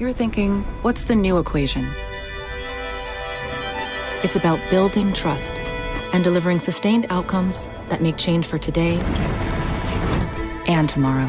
you're thinking, what's the new equation? It's about building trust and delivering sustained outcomes that make change for today and tomorrow.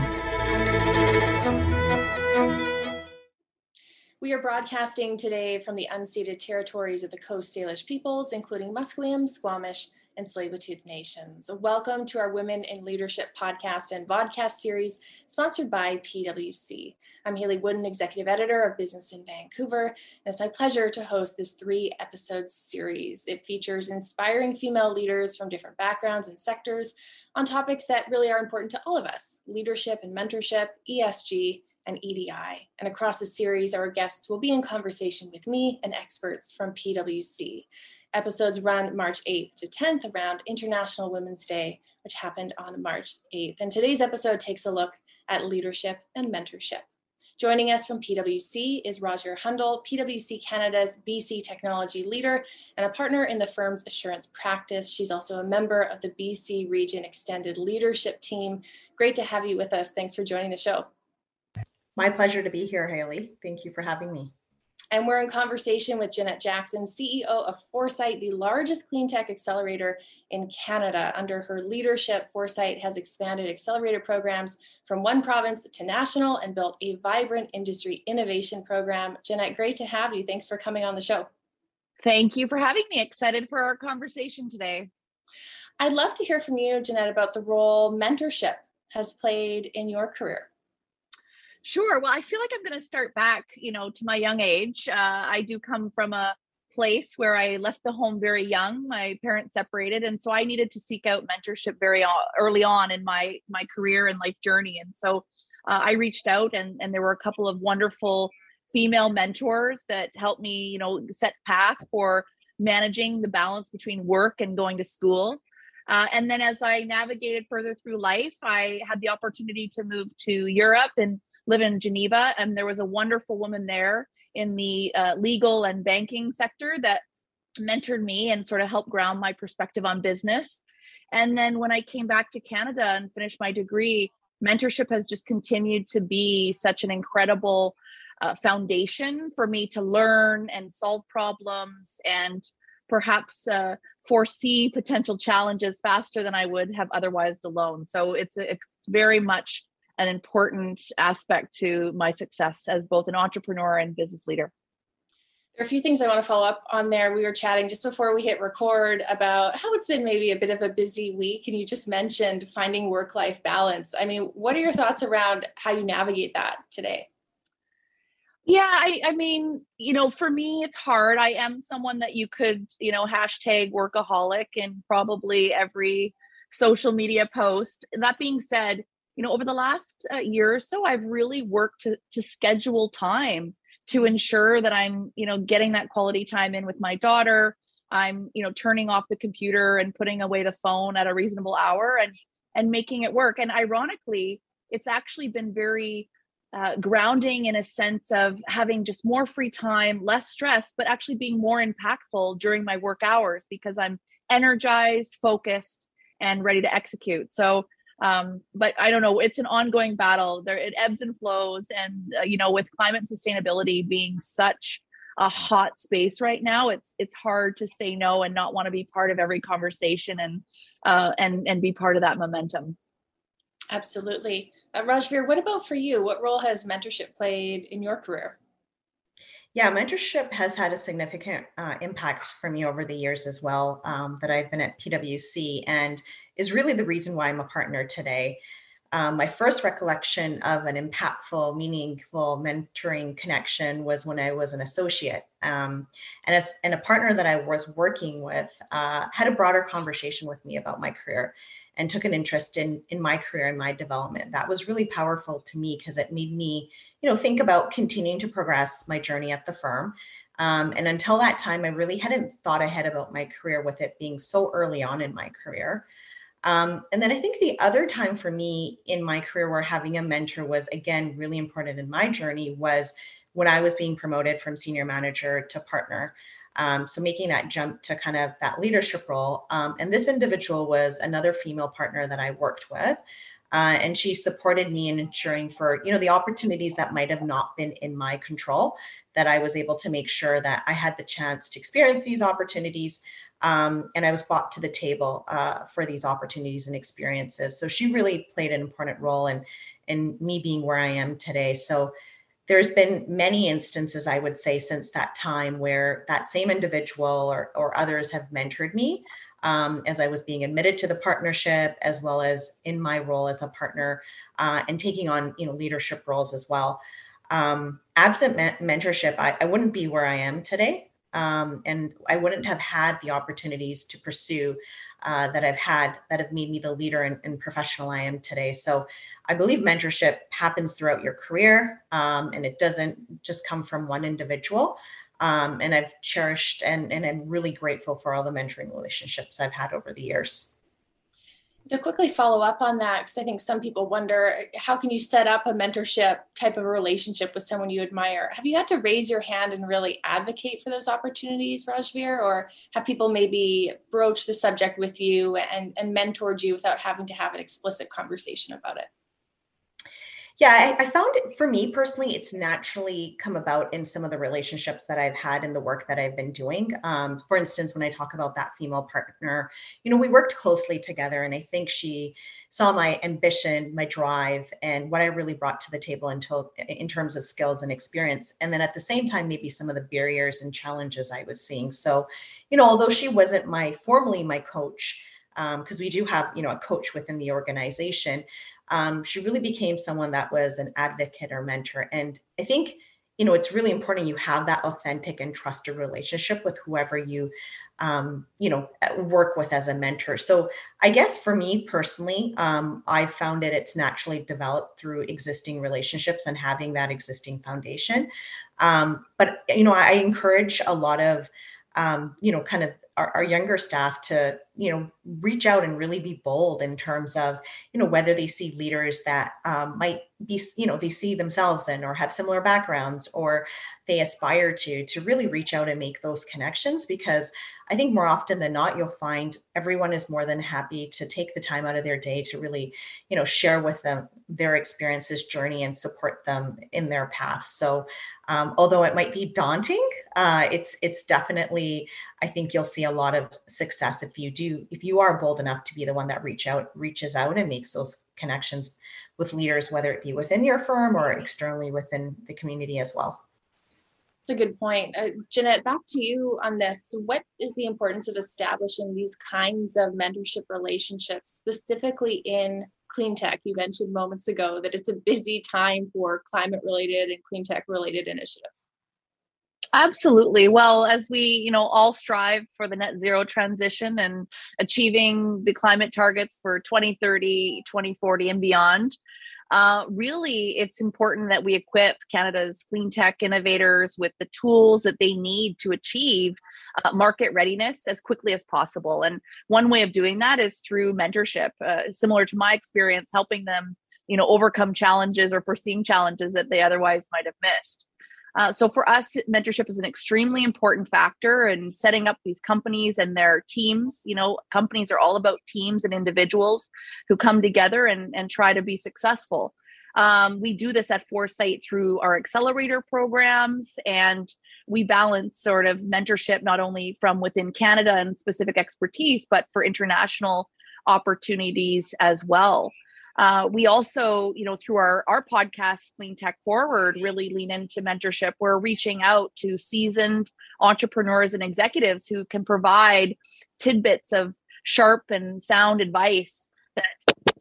We are broadcasting today from the unceded territories of the Coast Salish peoples, including Musqueam, Squamish, and Tsleil-Waututh Nations. Welcome to our Women in Leadership podcast and vodcast series sponsored by PwC. I'm Hayley Woodin, Executive Editor of Business in Vancouver, and it's my pleasure to host this three episode series. It features inspiring female leaders from different backgrounds and sectors on topics that really are important to all of us leadership and mentorship, ESG, and EDI. And across the series, our guests will be in conversation with me and experts from PwC. Episodes run March 8th to 10th around International Women's Day, which happened on March 8th. And today's episode takes a look at leadership and mentorship. Joining us from PwC is Rajveer Hundal, PwC Canada's BC technology leader and a partner in the firm's assurance practice. She's also a member of the BC Region Extended Leadership Team. Great to have you with us. Thanks for joining the show. My pleasure to be here, Hayley. Thank you for having me. And we're in conversation with Jeanette Jackson, CEO of Foresight, the largest clean tech accelerator in Canada. Under her leadership, Foresight has expanded accelerator programs from one province to national and built a vibrant industry innovation program. Jeanette, great to have you. Thanks for coming on the show. Thank you for having me. Excited for our conversation today. I'd love to hear from you, Jeanette, about the role mentorship has played in your career. Sure. Well, I feel like I'm going to start back, you know, to my young age. Uh, I do come from a place where I left the home very young. My parents separated, and so I needed to seek out mentorship very early on in my my career and life journey. And so uh, I reached out, and and there were a couple of wonderful female mentors that helped me, you know, set path for managing the balance between work and going to school. Uh, and then as I navigated further through life, I had the opportunity to move to Europe and live in Geneva, and there was a wonderful woman there in the uh, legal and banking sector that mentored me and sort of helped ground my perspective on business. And then when I came back to Canada and finished my degree, mentorship has just continued to be such an incredible uh, foundation for me to learn and solve problems and perhaps uh, foresee potential challenges faster than I would have otherwise alone. So it's, it's very much an important aspect to my success as both an entrepreneur and business leader. There are a few things I want to follow up on there. We were chatting just before we hit record about how it's been maybe a bit of a busy week, and you just mentioned finding work life balance. I mean, what are your thoughts around how you navigate that today? Yeah, I, I mean, you know, for me, it's hard. I am someone that you could, you know, hashtag workaholic in probably every social media post. That being said, you know over the last uh, year or so i've really worked to to schedule time to ensure that i'm you know getting that quality time in with my daughter. I'm you know turning off the computer and putting away the phone at a reasonable hour and and making it work. And ironically it's actually been very uh, grounding in a sense of having just more free time less stress but actually being more impactful during my work hours because i'm energized focused and ready to execute. So um, but i don't know it's an ongoing battle. There it ebbs and flows and uh, you know with climate sustainability being such a hot space right now it's it's hard to say no and not want to be part of every conversation and uh, and and be part of that momentum. Absolutely. Uh, rajveer what about for you? What role has mentorship played in your career yeah, mentorship has had a significant uh, impact for me over the years as well um, that I've been at PwC and is really the reason why I'm a partner today. Um, my first recollection of an impactful, meaningful mentoring connection was when I was an associate. Um, and as and a partner that I was working with uh, had a broader conversation with me about my career and took an interest in in my career and my development. That was really powerful to me because it made me, you know, think about continuing to progress my journey at the firm. Um, and until that time, I really hadn't thought ahead about my career with it being so early on in my career. Um, and then I think the other time for me in my career where having a mentor was again really important in my journey was when I was being promoted from senior manager to partner. Um, so making that jump to kind of that leadership role. Um, and this individual was another female partner that I worked with. Uh, and she supported me in ensuring for you know the opportunities that might have not been in my control that i was able to make sure that i had the chance to experience these opportunities um, and i was brought to the table uh, for these opportunities and experiences. So she really played an important role in in me being where i am today. So there's been many instances i would say since that time where that same individual or, or others have mentored me um, as I was being admitted to the partnership, as well as in my role as a partner uh, and taking on you know leadership roles as well. Um, absent mentorship, I, I, wouldn't be where I am today, um, and I wouldn't have had the opportunities to pursue uh, that I've had that have made me the leader and, and, professional I am today. So I believe mentorship happens throughout your career, um, and it doesn't just come from one individual. Um, and I've cherished and, and I'm really grateful for all the mentoring relationships I've had over the years. To quickly follow up on that, because I think some people wonder how can you set up a mentorship type of relationship with someone you admire? Have you had to raise your hand and really advocate for those opportunities, Rajveer, or have people maybe broached the subject with you and, and mentored you without having to have an explicit conversation about it? Yeah I, I, found it for me personally it's naturally come about in some of the relationships that i've had in the work that i've been doing. Um, for instance when i talk about that female partner you know we worked closely together and i think she saw my ambition my drive and what i really brought to the table until in terms of skills and experience and then at the same time maybe some of the barriers and challenges i was seeing. So you know although she wasn't my formally my coach because um, we do have you know a coach within the organization um, she really became someone that was an advocate or mentor. And I think, you know, it's really important you have that authentic and trusted relationship with whoever you, um, you know, work with as a mentor. So I guess for me personally, um, I found it it's naturally developed through existing relationships and having that existing foundation. Um, but you know, I encourage a lot of um, you know, kind of our, our, younger staff to, you know, reach out and really be bold in terms of, you know, whether they see leaders that um, might be, you know, they see themselves in or have similar backgrounds or they aspire to, to really reach out and make those connections because I think more often than not, you'll find everyone is more than happy to take the time out of their day to really, you know, share with them their experiences, journey, and support them in their path. So, um, although it might be daunting, uh, it's it's definitely I think you'll see a lot of success if you do if you are bold enough to be the one that reach out reaches out and makes those connections with leaders, whether it be within your firm or externally within the community as well. That's a good point. Uh, Jeanette, back to you on this. What is the importance of establishing these kinds of mentorship relationships, specifically in clean tech? You mentioned moments ago that it's a busy time for climate related and clean tech related initiatives. Absolutely. Well, as we, you know, all strive for the net zero transition and achieving the climate targets for 2030, 2040 and beyond, uh, really it's important that we equip Canada's clean tech innovators with the tools that they need to achieve uh, market readiness as quickly as possible. And one way of doing that is through mentorship, uh, similar to my experience, helping them, you know, overcome challenges or foreseeing challenges that they otherwise might have missed. Uh, so for us, mentorship is an extremely important factor in setting up these companies and their teams. You know, companies are all about teams and individuals who come together and, and try to be successful. Um, we do this at Foresight through our accelerator programs, and we balance sort of mentorship not only from within Canada and specific expertise, but for international opportunities as well. Uh, we also, you know, through our our podcast, Clean Tech Forward, really lean into mentorship. We're reaching out to seasoned entrepreneurs and executives who can provide tidbits of sharp and sound advice that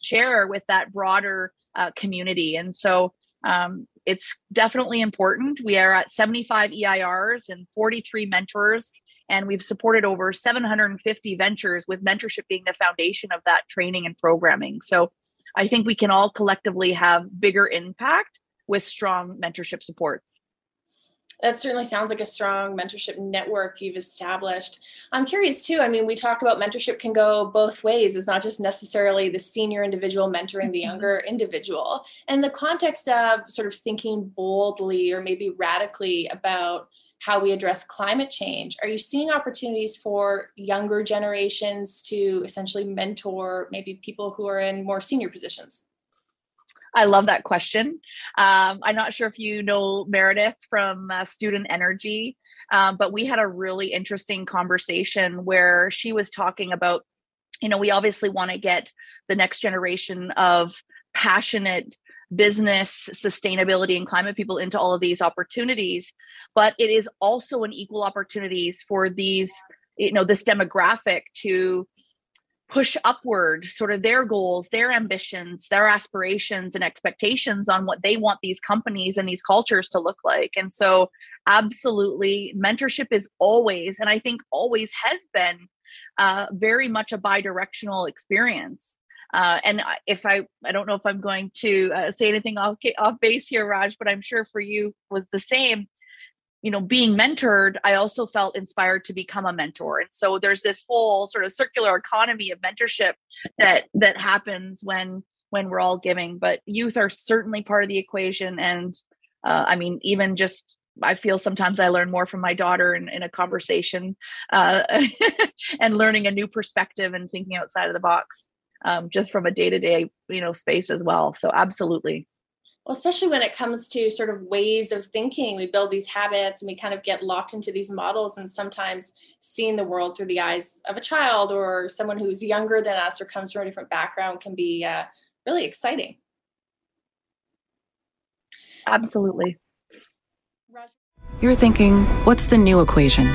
share with that broader uh, community. And so um, it's definitely important. We are at 75 EIRs and 43 mentors and we've supported over 750 ventures with mentorship being the foundation of that training and programming so I think we can all collectively have bigger impact with strong mentorship supports. That certainly sounds like a strong mentorship network you've established. I'm curious too. I mean, we talk about mentorship can go both ways. It's not just necessarily the senior individual mentoring the mm-hmm. younger individual. And the context of sort of thinking boldly or maybe radically about how we address climate change. Are you seeing opportunities for younger generations to essentially mentor maybe people who are in more senior positions? I love that question. Um, I'm not sure if you know Meredith from uh, Student Energy, um, but we had a really interesting conversation where she was talking about, you know, we obviously want to get the next generation of passionate business, sustainability, and climate people into all of these opportunities, but it is also an equal opportunities for these, you know, this demographic to push upward sort of their goals, their ambitions, their aspirations and expectations on what they want these companies and these cultures to look like. And so, absolutely, mentorship is always, and I think always has been, uh, very much a bi directional experience. Uh, and if I, I don't know if I'm going to uh, say anything off off base here, Raj, but I'm sure for you was the same. You know being mentored i also felt inspired to become a mentor. And so there's this whole sort of circular economy of mentorship that that happens when when we're all giving. But youth are certainly part of the equation. And uh, i mean even just I feel sometimes I learn more from my daughter in, in a conversation uh, and learning a new perspective and thinking outside of the box um, just from a day to day you know space as well. So absolutely. Well, especially when it comes to sort of ways of thinking, we build these habits and we kind of get locked into these models, and sometimes seeing the world through the eyes of a child or someone who's younger than us or comes from a different background can be uh, really exciting. Absolutely. You're thinking, what's the new equation?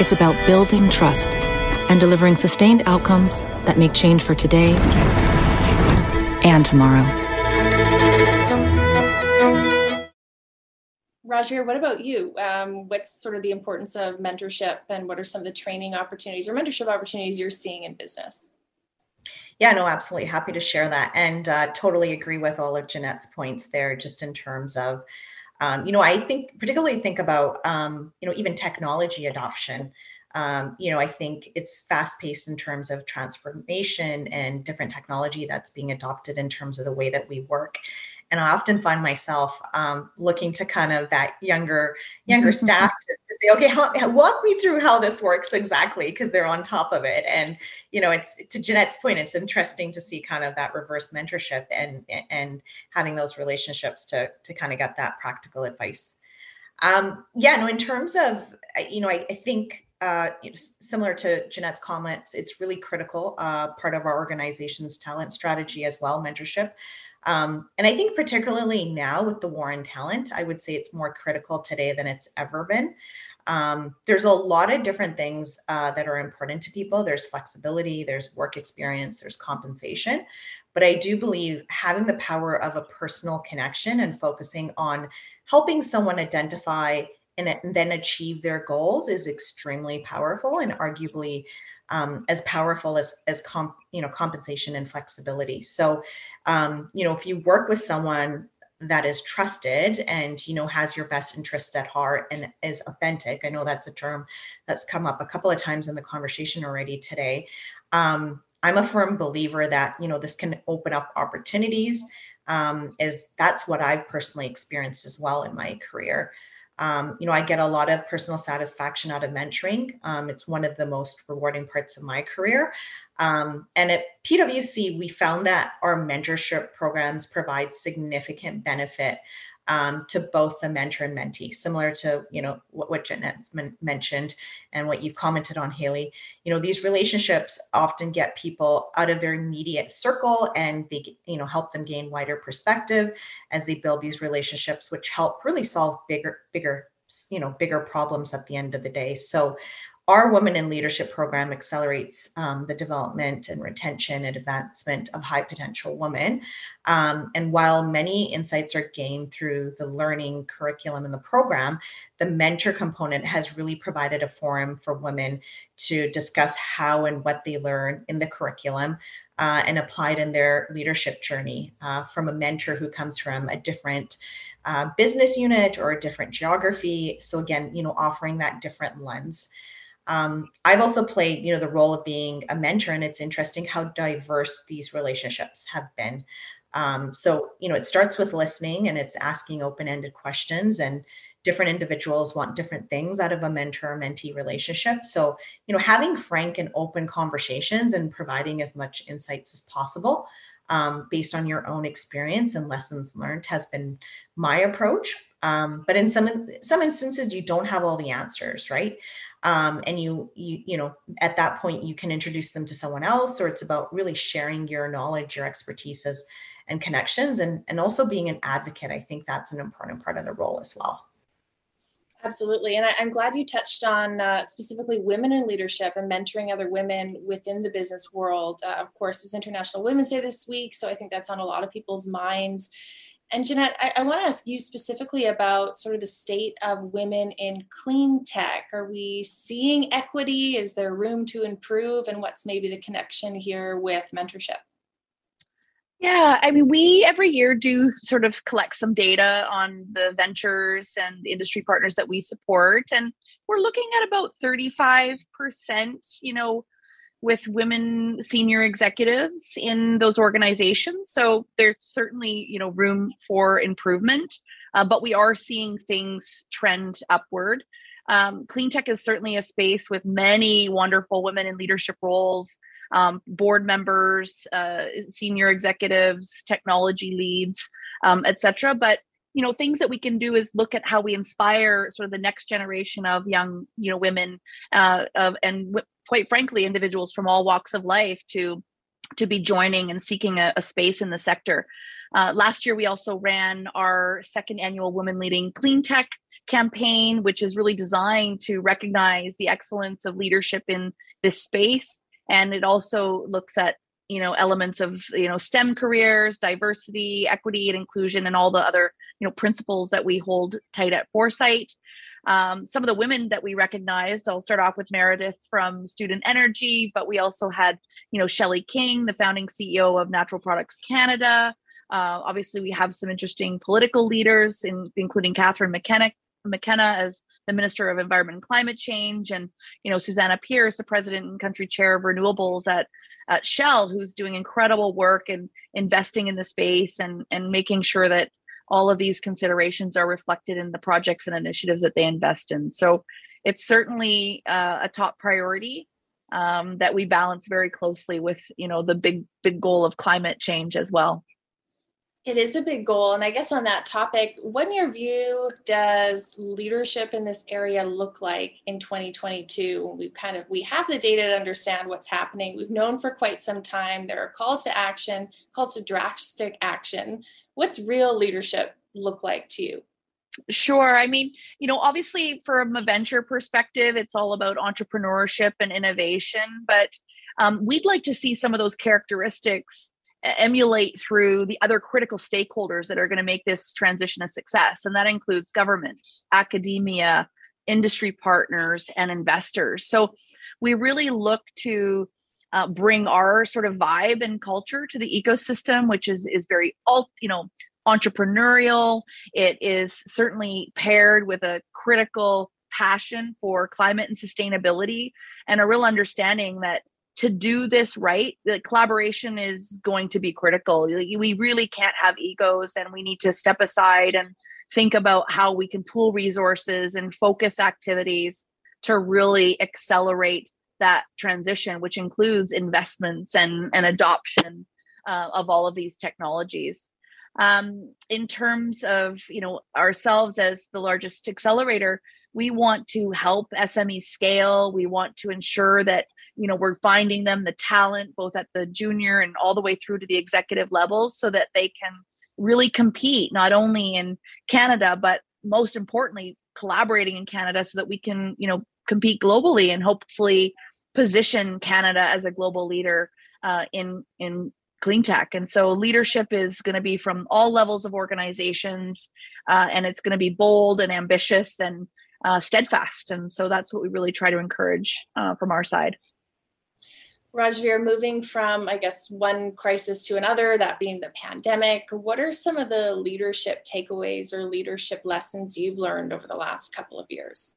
It's about building trust and delivering sustained outcomes that make change for today and tomorrow. Rajveer, what about you? Um, what's sort of the importance of mentorship and what are some of the training opportunities or mentorship opportunities you're seeing in business? Yeah, no, absolutely happy to share that and uh, totally agree with all of Jeanette's points there, just in terms of, um, you know, I think particularly think about, um, you know, even technology adoption um, you know, I think it's fast paced in terms of transformation and different technology that's being adopted in terms of the way that we work. And I often find myself um, looking to kind of that younger younger staff to, to, say, okay, how, walk me through how this works exactly, because they're on top of it. And you know, it's to Jeanette's point, it's interesting to see kind of that reverse mentorship and and having those relationships to to kind of get that practical advice. Um, yeah, no, in terms of you know, I, I think uh, similar to Jeanette's comments, it's really critical uh, part of our organization's talent strategy as well, mentorship. Um, and I think particularly now with the war on talent, I would say it's more critical today than it's ever been. Um, there's a lot of different things uh, that are important to people. There's flexibility, there's work experience, there's compensation. But I do believe having the power of a personal connection and focusing on helping someone identify and, then achieve their goals is extremely powerful and arguably um, as powerful as as comp, you know compensation and flexibility. So, um, you know, if you work with someone that is trusted and you know has your best interests at heart and is authentic, I know that's a term that's come up a couple of times in the conversation already today. Um, I'm a firm believer that you know this can open up opportunities. Um, is that's what I've personally experienced as well in my career. Um, you know, I get a lot of personal satisfaction out of mentoring. Um, it's one of the most rewarding parts of my career. Um, and at PwC, we found that our mentorship programs provide significant benefit um, to both the mentor and mentee, similar to you know what, what Jeanette mentioned and what you've commented on, Hayley. You know these relationships often get people out of their immediate circle, and they you know help them gain wider perspective as they build these relationships, which help really solve bigger bigger you know bigger problems at the end of the day. So our Women in Leadership program accelerates um, the development and retention and advancement of high potential women. Um, and while many insights are gained through the learning curriculum in the program, the mentor component has really provided a forum for women to discuss how and what they learn in the curriculum uh, and applied in their leadership journey uh, from a mentor who comes from a different uh, business unit or a different geography. So again, you know, offering that different lens. Um, I've also played, you know, the role of being a mentor, and it's interesting how diverse these relationships have been. Um, so, you know, it starts with listening and it's asking open-ended questions, and different individuals want different things out of a mentor-mentee relationship. So, you know, having frank and open conversations and providing as much insights as possible um, based on your own experience and lessons learned has been my approach. Um, but in some some instances, you don't have all the answers, right? Um, and you you you know at that point you can introduce them to someone else, or it's about really sharing your knowledge, your expertise as, and connections, and and also being an advocate. I think that's an important part of the role as well. Absolutely. And I, am glad you touched on uh, specifically women in leadership and mentoring other women within the business world. Uh, of course, it was International Women's Day this week. So I think that's on a lot of people's minds. And Jeanette, I, I want to ask you specifically about sort of the state of women in clean tech. Are we seeing equity? Is there room to improve? And what's maybe the connection here with mentorship? Yeah, I mean, we every year do sort of collect some data on the ventures and industry partners that we support. And we're looking at about 35%, you know, with women senior executives in those organizations. So there's certainly, you know, room for improvement, uh, but we are seeing things trend upward. Um, clean tech is certainly a space with many wonderful women in leadership roles um, board members, uh, senior executives, technology leads, um, etc. But you know, things that we can do is look at how we inspire sort of the next generation of young, you know, women, uh, of, and w- quite frankly, individuals from all walks of life to to be joining and seeking a, a space in the sector. Uh, last year, we also ran our second annual Women Leading Clean Tech campaign, which is really designed to recognize the excellence of leadership in this space and it also looks at you know elements of you know stem careers diversity equity and inclusion and all the other you know principles that we hold tight at foresight. Um, some of the women that we recognized i'll start off with meredith from student energy but we also had you know shelly king the founding ceo of natural products canada. Uh, obviously we have some interesting political leaders in, including catherine mckenna, mckenna as the Minister of Environment and Climate Change, and you know Susannah Pierce, the President and Country Chair of Renewables at at Shell, who's doing incredible work and investing in the space and and making sure that all of these considerations are reflected in the projects and initiatives that they invest in. So it's certainly uh, a top priority um, that we balance very closely with you know the big big goal of climate change as well. It is a big goal. And I guess on that topic, what in your view does leadership in this area look like in 2022? We kind of we have the data to understand what's happening. We've known for quite some time. There are calls to action, calls to drastic action. What's real leadership look like to you? Sure. I mean, you know, obviously from a venture perspective, it's all about entrepreneurship and innovation, but um, we'd like to see some of those characteristics emulate through the other critical stakeholders that are going to make this transition a success. And that includes government, academia, industry partners, and investors. So we really look to uh, bring our sort of vibe and culture to the ecosystem, which is is very alt, you know, entrepreneurial. It is certainly paired with a critical passion for climate and sustainability and a real understanding that to do this right the collaboration is going to be critical we really can't have egos and we need to step aside and think about how we can pool resources and focus activities to really accelerate that transition which includes investments and, and adoption uh, of all of these technologies um, in terms of you know ourselves as the largest accelerator we want to help SME scale. We want to ensure that you know we're finding them the talent both at the junior and all the way through to the executive levels so that they can really compete not only in Canada but most importantly collaborating in Canada so that we can you know compete globally and hopefully position Canada as a global leader uh, in in clean tech. And so leadership is going to be from all levels of organizations uh, and it's going to be bold and ambitious and uh, steadfast. And so that's what we really try to encourage uh, from our side Rajveer, moving from, I guess, one crisis to another, that being the pandemic, what are some of the leadership takeaways or leadership lessons you've learned over the last couple of years?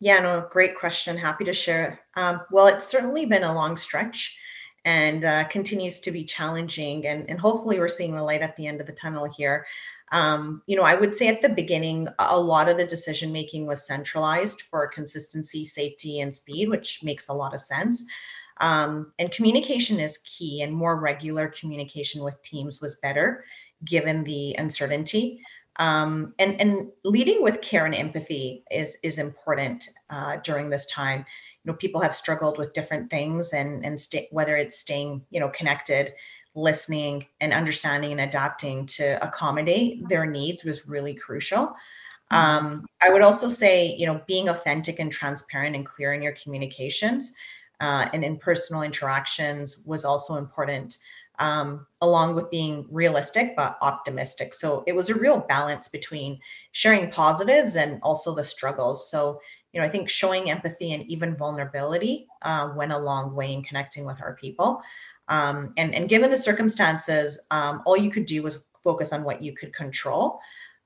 Yeah, no, great question. Happy to share. Um, well, it's certainly been a long stretch and uh, continues to be challenging. And, and hopefully, we're seeing the light at the end of the tunnel here. Um, you know, I would say at the beginning, a lot of the decision making was centralized for consistency, safety, and speed, which makes a lot of sense. Um, and communication is key, and more regular communication with teams was better given the uncertainty. Um, and and leading with care and empathy is is important uh, during this time. You know, people have struggled with different things, and and whether it's staying you know connected, listening, and understanding and adapting to accommodate their needs was really crucial. Mm-hmm. Um, I would also say, you know, being authentic and transparent and clear in your communications uh, and in personal interactions was also important um, along with being realistic but optimistic. So it was a real balance between sharing positives and also the struggles. So, you know, I think showing empathy and even vulnerability uh, went a long way in connecting with our people. Um, and, and given the circumstances, um, all you could do was focus on what you could control.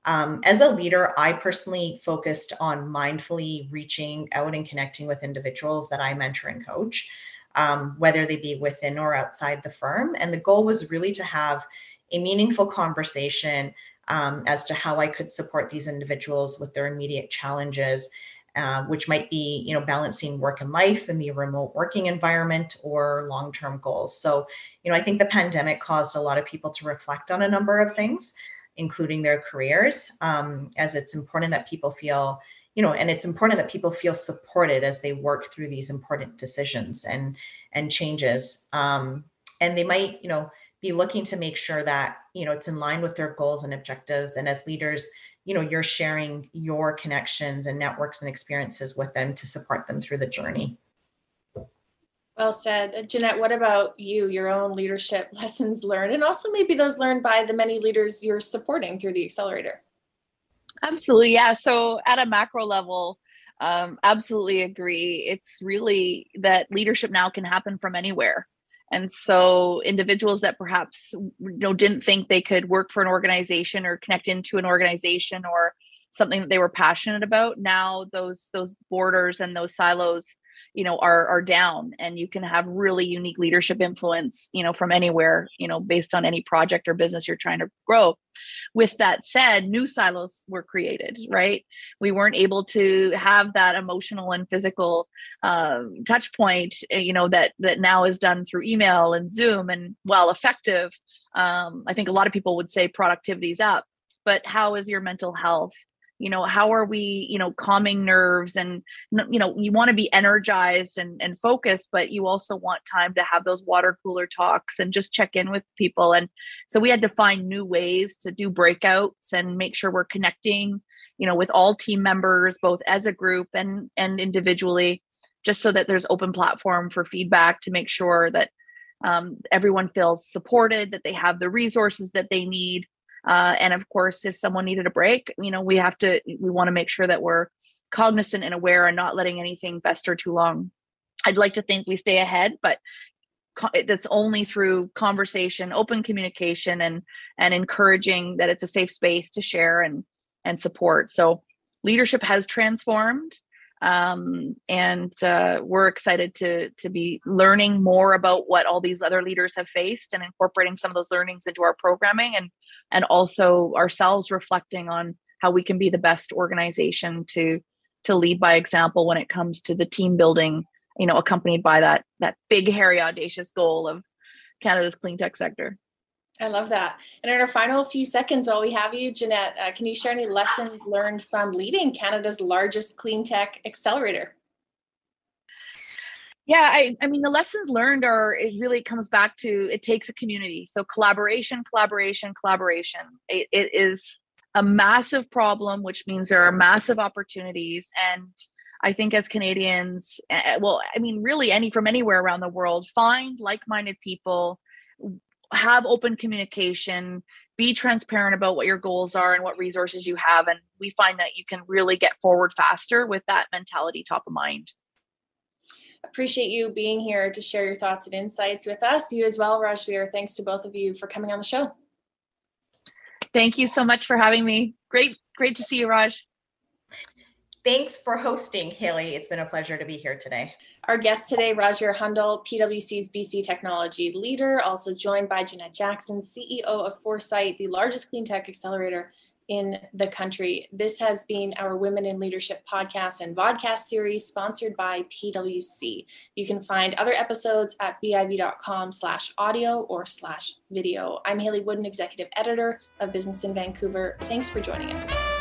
Um, as a leader, I personally focused on mindfully reaching out and connecting with individuals that I mentor and coach um, whether they be within or outside the firm. And the goal was really to have a meaningful conversation um, as to how I could support these individuals with their immediate challenges, uh, which might be, you know, balancing work and life in the remote working environment or long-term goals. So, you know, I think the pandemic caused a lot of people to reflect on a number of things, including their careers, um, as it's important that people feel you know and it's important that people feel supported as they work through these important decisions and and changes. Um, and they might you know be looking to make sure that you know it's in line with their goals and objectives. And as leaders you know you're sharing your connections and networks and experiences with them to support them through the journey well said. Jeanette, what about you, your own leadership lessons learned, and also maybe those learned by the many leaders you're supporting through the accelerator? Absolutely. Yeah. So at a macro level, um, absolutely agree. It's really that leadership now can happen from anywhere. And so individuals that perhaps you know didn't think they could work for an organization or connect into an organization or something that they were passionate about, now those those borders and those silos you know are are down and you can have really unique leadership influence you know from anywhere you know based on any project or business you're trying to grow. With that said new silos were created right? We weren't able to have that emotional and physical um, touch point eh, you know that that now is done through email and zoom and while effective. Um, i think a lot of people would say productivity is up but how is your mental health you know how are we you know calming nerves and you know you want to be energized and and focused but you also want time to have those water cooler talks and just check in with people. And so we had to find new ways to do breakouts and make sure we're connecting you know with all team members both as a group and and individually just so that there's open platform for feedback to make sure that um, everyone feels supported that they have the resources that they need uh, and of course, if someone needed a break, you know, we have to, we want to make sure that we're cognizant and aware and not letting anything fester too long. I'd like to think we stay ahead, but that's only through conversation, open communication, and and encouraging that it's a safe space to share and and support. So leadership has transformed um, and uh, we're excited to to be learning more about what all these other leaders have faced and incorporating some of those learnings into our programming and and also ourselves reflecting on how we can be the best organization to to lead by example when it comes to the team building you know accompanied by that that big hairy audacious goal of canada's clean tech sector I love that. And in our final few seconds while we have you, Jeanette, uh, can you share any lessons learned from leading Canada's largest clean tech accelerator? Yeah, I, I mean, the lessons learned are it really comes back to it takes a community. So collaboration, collaboration, collaboration. it, it is a massive problem, which means there are massive opportunities. And I think as Canadians, eh, eh, well, I mean, really any from anywhere around the world, find like minded people have open communication be transparent about what your goals are and what resources you have and we find that you can really get forward faster with that mentality top of mind appreciate you being here to share your thoughts and insights with us. You as well rajveer. Thanks to both of you for coming on the show. Thank you so much for having me. Great great to see you raj. Thanks for hosting, Hayley. It's been a pleasure to be here today. Our guest today, Rajveer Hundal, PwC's BC Technology leader, also joined by Jeanette Jackson, CEO of Foresight, the largest clean tech accelerator in the country. This has been our Women in Leadership podcast and vodcast series sponsored by PwC. You can find other episodes at biv.com slash audio or slash video. I'm Hayley Woodin, Executive Editor of Business in Vancouver. Thanks for joining us.